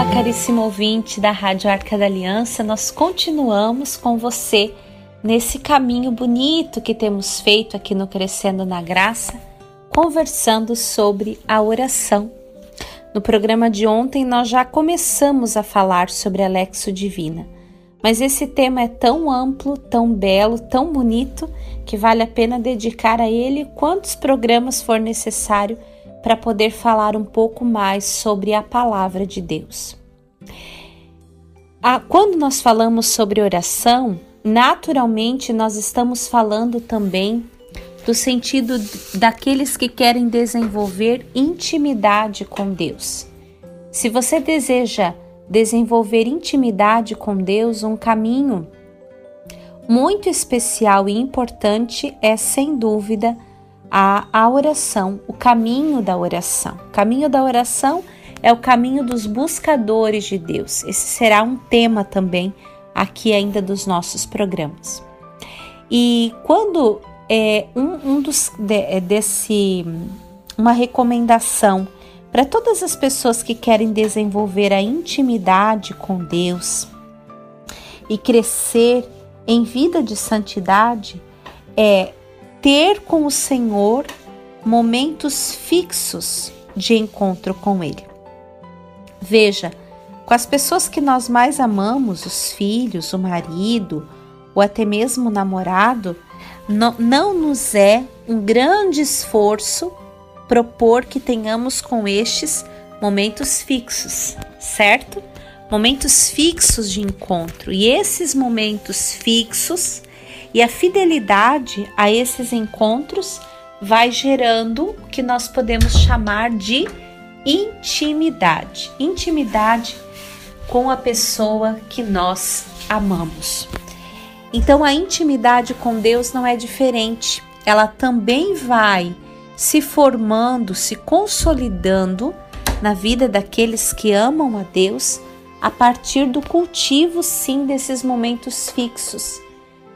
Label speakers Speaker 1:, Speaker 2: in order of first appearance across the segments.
Speaker 1: Olá, caríssimo ouvinte da Rádio Arca da Aliança, nós continuamos com você nesse caminho bonito que temos feito aqui no Crescendo na Graça, conversando sobre a oração. No programa de ontem nós já começamos a falar sobre a Lexo Divina, mas esse tema é tão amplo, tão belo, tão bonito que vale a pena dedicar a ele quantos programas for necessário para poder falar um pouco mais sobre a palavra de Deus. Ah, quando nós falamos sobre oração, naturalmente nós estamos falando também do sentido daqueles que querem desenvolver intimidade com Deus. Se você deseja desenvolver intimidade com Deus, um caminho muito especial e importante é, sem dúvida, a, a oração, o caminho da oração. O caminho da oração é o caminho dos buscadores de Deus. Esse será um tema também aqui ainda dos nossos programas. E quando é um, um dos de, é desse uma recomendação para todas as pessoas que querem desenvolver a intimidade com Deus e crescer em vida de santidade é ter com o Senhor momentos fixos de encontro com Ele. Veja, com as pessoas que nós mais amamos, os filhos, o marido, ou até mesmo o namorado, não, não nos é um grande esforço propor que tenhamos com estes momentos fixos, certo? Momentos fixos de encontro. E esses momentos fixos e a fidelidade a esses encontros vai gerando o que nós podemos chamar de intimidade. Intimidade com a pessoa que nós amamos. Então a intimidade com Deus não é diferente. Ela também vai se formando, se consolidando na vida daqueles que amam a Deus a partir do cultivo sim desses momentos fixos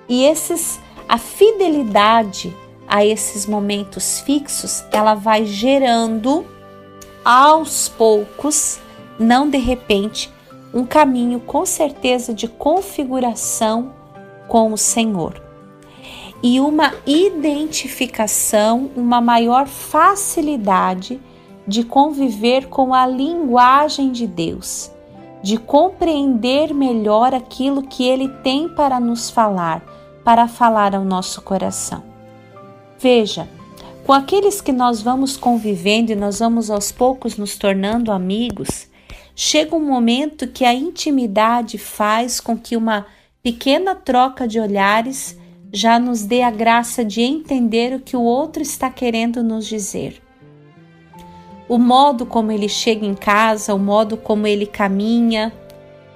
Speaker 1: e esses a fidelidade a esses momentos fixos, ela vai gerando aos poucos, não de repente, um caminho com certeza de configuração com o Senhor. E uma identificação, uma maior facilidade de conviver com a linguagem de Deus, de compreender melhor aquilo que Ele tem para nos falar para falar ao nosso coração. Veja, com aqueles que nós vamos convivendo e nós vamos aos poucos nos tornando amigos, chega um momento que a intimidade faz com que uma pequena troca de olhares já nos dê a graça de entender o que o outro está querendo nos dizer. O modo como ele chega em casa, o modo como ele caminha,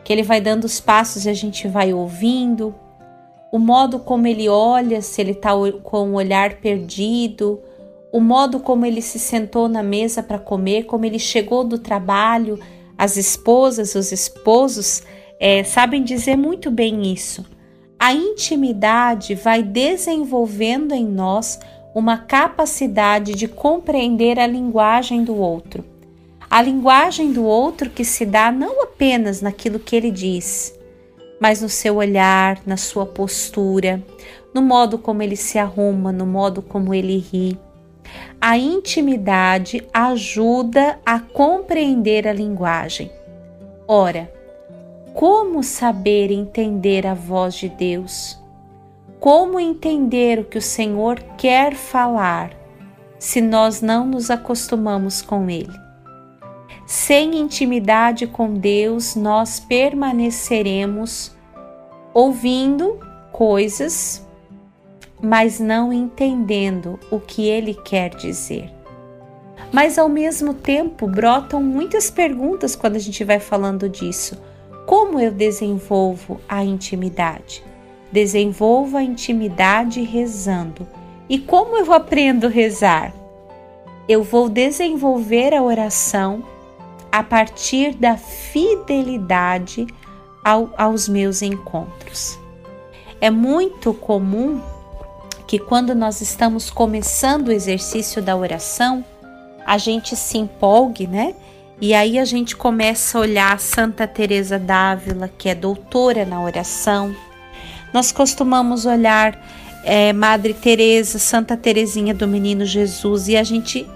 Speaker 1: que ele vai dando os passos e a gente vai ouvindo, o modo como ele olha, se ele está com o olhar perdido, o modo como ele se sentou na mesa para comer, como ele chegou do trabalho. As esposas, os esposos é, sabem dizer muito bem isso. A intimidade vai desenvolvendo em nós uma capacidade de compreender a linguagem do outro. A linguagem do outro que se dá não apenas naquilo que ele diz, mas no seu olhar, na sua postura, no modo como ele se arruma, no modo como ele ri. A intimidade ajuda a compreender a linguagem. Ora, como saber entender a voz de Deus? Como entender o que o Senhor quer falar se nós não nos acostumamos com Ele? Sem intimidade com Deus, nós permaneceremos ouvindo coisas, mas não entendendo o que Ele quer dizer. Mas ao mesmo tempo brotam muitas perguntas quando a gente vai falando disso. Como eu desenvolvo a intimidade? Desenvolvo a intimidade rezando. E como eu aprendo a rezar? Eu vou desenvolver a oração a partir da fidelidade ao, aos meus encontros. É muito comum que quando nós estamos começando o exercício da oração, a gente se empolgue, né? E aí a gente começa a olhar Santa Teresa d'Ávila, que é doutora na oração. Nós costumamos olhar é, Madre Teresa, Santa Teresinha do Menino Jesus e a gente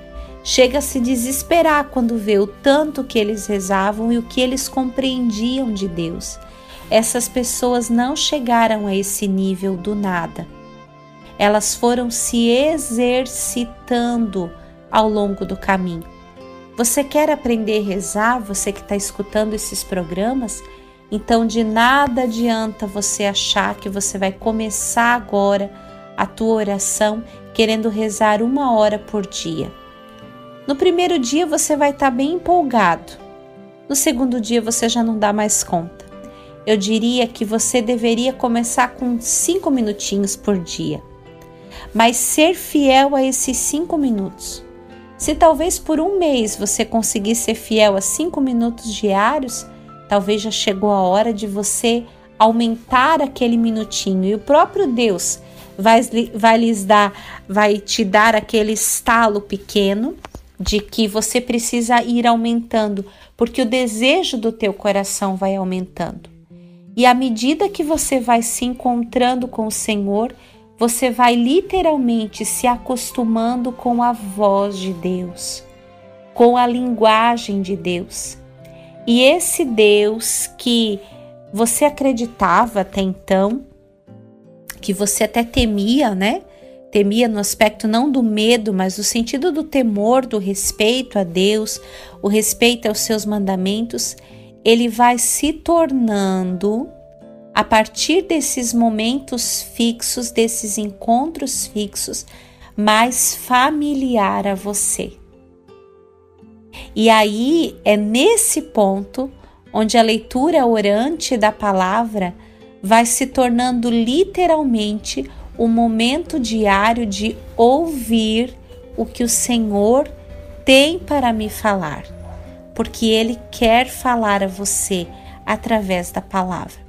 Speaker 1: chega a se desesperar quando vê o tanto que eles rezavam e o que eles compreendiam de Deus. Essas pessoas não chegaram a esse nível do nada. Elas foram se exercitando ao longo do caminho. Você quer aprender a rezar? Você que está escutando esses programas? Então, de nada adianta você achar que você vai começar agora a tua oração querendo rezar uma hora por dia. No primeiro dia você vai estar tá bem empolgado. No segundo dia você já não dá mais conta. Eu diria que você deveria começar com cinco minutinhos por dia, mas ser fiel a esses cinco minutos. Se talvez por um mês você conseguir ser fiel a cinco minutos diários, talvez já chegou a hora de você aumentar aquele minutinho e o próprio Deus vai, vai lhes dar, vai te dar aquele estalo pequeno de que você precisa ir aumentando, porque o desejo do teu coração vai aumentando. E à medida que você vai se encontrando com o Senhor, você vai literalmente se acostumando com a voz de Deus, com a linguagem de Deus. E esse Deus que você acreditava até então, que você até temia, né? Temia no aspecto não do medo, mas do sentido do temor, do respeito a Deus, o respeito aos seus mandamentos, ele vai se tornando a partir desses momentos fixos, desses encontros fixos, mais familiar a você. E aí é nesse ponto onde a leitura orante da palavra vai se tornando literalmente o momento diário de ouvir o que o Senhor tem para me falar, porque Ele quer falar a você através da palavra.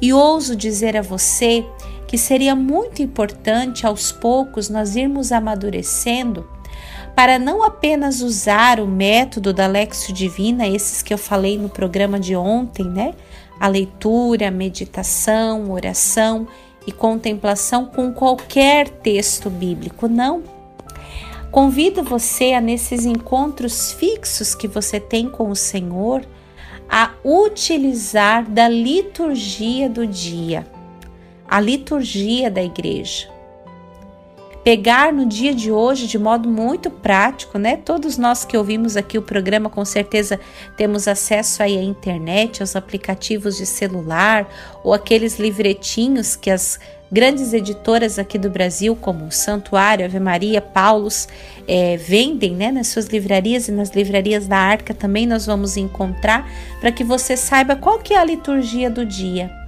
Speaker 1: E ouso dizer a você que seria muito importante aos poucos nós irmos amadurecendo para não apenas usar o método da Lexio Divina, esses que eu falei no programa de ontem, né? A leitura, a meditação, oração e contemplação com qualquer texto bíblico, não. Convido você a nesses encontros fixos que você tem com o Senhor, a utilizar da liturgia do dia, a liturgia da igreja. Pegar no dia de hoje de modo muito prático, né? Todos nós que ouvimos aqui o programa com certeza temos acesso aí à internet, aos aplicativos de celular ou aqueles livretinhos que as Grandes editoras aqui do Brasil, como Santuário, Ave Maria, Paulos, é, vendem né, nas suas livrarias e nas livrarias da Arca também nós vamos encontrar para que você saiba qual que é a liturgia do dia.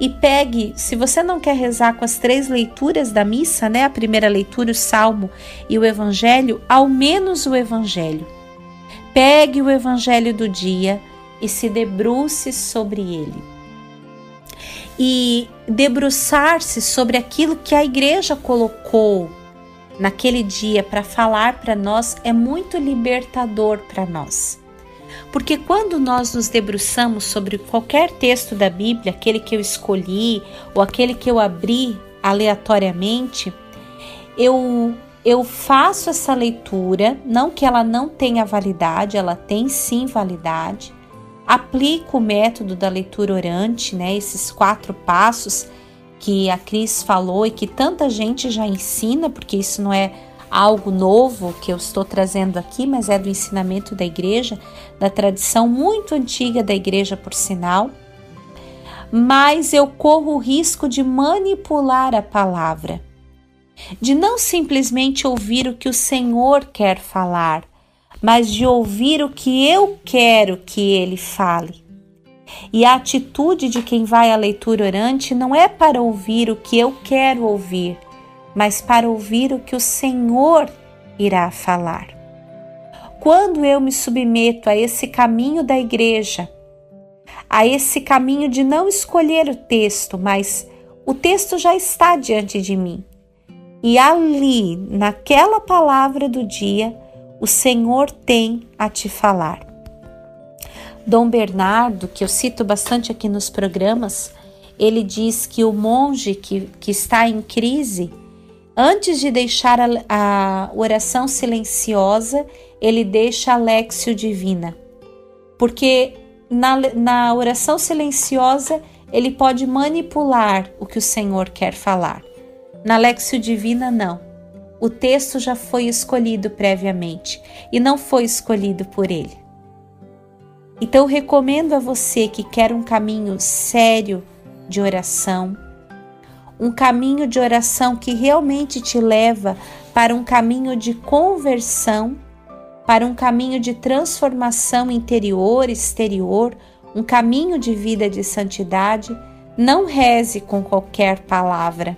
Speaker 1: E pegue, se você não quer rezar com as três leituras da missa, né, a primeira leitura, o Salmo e o Evangelho, ao menos o Evangelho. Pegue o Evangelho do dia e se debruce sobre ele e debruçar-se sobre aquilo que a igreja colocou naquele dia para falar para nós é muito libertador para nós. Porque quando nós nos debruçamos sobre qualquer texto da Bíblia, aquele que eu escolhi ou aquele que eu abri aleatoriamente, eu eu faço essa leitura, não que ela não tenha validade, ela tem sim validade, aplico o método da leitura orante, né, esses quatro passos que a Cris falou e que tanta gente já ensina, porque isso não é algo novo que eu estou trazendo aqui, mas é do ensinamento da igreja, da tradição muito antiga da igreja, por sinal. Mas eu corro o risco de manipular a palavra, de não simplesmente ouvir o que o Senhor quer falar, mas de ouvir o que eu quero que ele fale. E a atitude de quem vai à leitura orante não é para ouvir o que eu quero ouvir, mas para ouvir o que o Senhor irá falar. Quando eu me submeto a esse caminho da igreja, a esse caminho de não escolher o texto, mas o texto já está diante de mim. E ali, naquela palavra do dia, o Senhor tem a te falar. Dom Bernardo, que eu cito bastante aqui nos programas, ele diz que o monge que, que está em crise, antes de deixar a, a oração silenciosa, ele deixa a Lexio Divina. Porque na, na oração silenciosa ele pode manipular o que o Senhor quer falar. Na Lexio Divina, não. O texto já foi escolhido previamente e não foi escolhido por ele. Então, recomendo a você que quer um caminho sério de oração, um caminho de oração que realmente te leva para um caminho de conversão, para um caminho de transformação interior, exterior, um caminho de vida de santidade, não reze com qualquer palavra,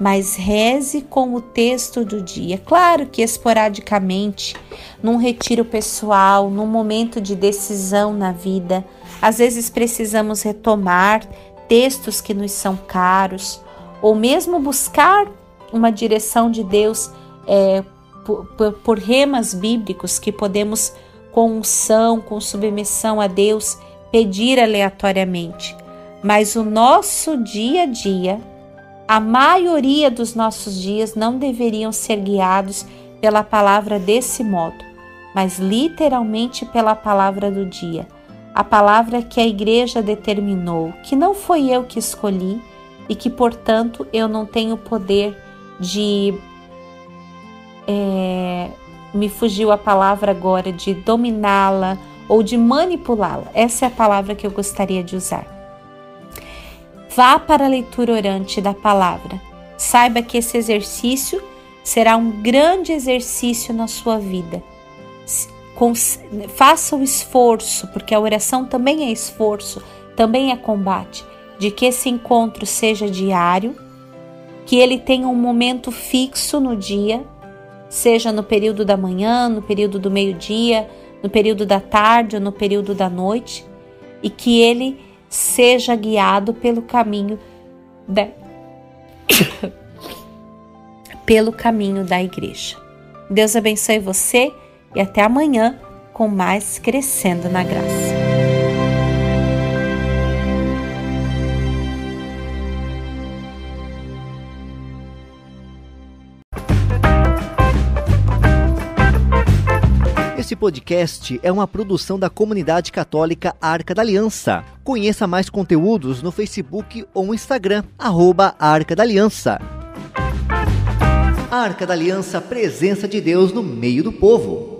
Speaker 1: mas reze com o texto do dia. Claro que esporadicamente, num retiro pessoal, num momento de decisão na vida, às vezes precisamos retomar textos que nos são caros, ou mesmo buscar uma direção de Deus é, por, por, remas bíblicos que podemos, com unção, com submissão a Deus, pedir aleatoriamente. Mas o nosso dia a dia, a maioria dos nossos dias não deveriam ser guiados pela palavra desse modo, mas literalmente pela palavra do dia a palavra que a igreja determinou, que não foi eu que escolhi e que, portanto, eu não tenho poder de. É, me fugiu a palavra agora, de dominá-la ou de manipulá-la. Essa é a palavra que eu gostaria de usar. Vá para a leitura orante da palavra. Saiba que esse exercício será um grande exercício na sua vida faça o esforço, porque a oração também é esforço, também é combate, de que esse encontro seja diário, que ele tenha um momento fixo no dia, seja no período da manhã, no período do meio-dia, no período da tarde ou no período da noite, e que ele seja guiado pelo caminho da pelo caminho da igreja. Deus abençoe você e até amanhã com mais Crescendo na Graça.
Speaker 2: Esse podcast é uma produção da comunidade católica Arca da Aliança. Conheça mais conteúdos no Facebook ou Instagram, arroba Arca da Aliança. Arca da Aliança, presença de Deus no meio do povo.